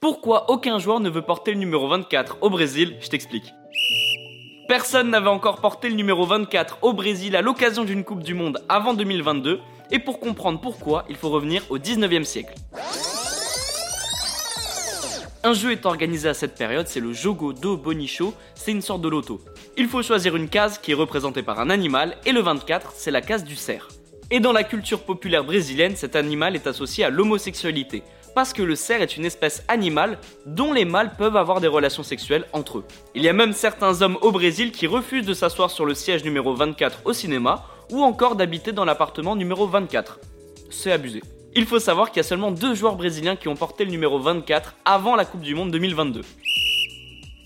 Pourquoi aucun joueur ne veut porter le numéro 24 au Brésil? Je t'explique. Personne n'avait encore porté le numéro 24 au Brésil à l'occasion d'une Coupe du Monde avant 2022, et pour comprendre pourquoi, il faut revenir au 19e siècle. Un jeu est organisé à cette période, c'est le Jogo do Bonicho, c'est une sorte de loto. Il faut choisir une case qui est représentée par un animal, et le 24, c'est la case du cerf. Et dans la culture populaire brésilienne, cet animal est associé à l'homosexualité, parce que le cerf est une espèce animale dont les mâles peuvent avoir des relations sexuelles entre eux. Il y a même certains hommes au Brésil qui refusent de s'asseoir sur le siège numéro 24 au cinéma, ou encore d'habiter dans l'appartement numéro 24. C'est abusé. Il faut savoir qu'il y a seulement deux joueurs brésiliens qui ont porté le numéro 24 avant la Coupe du Monde 2022.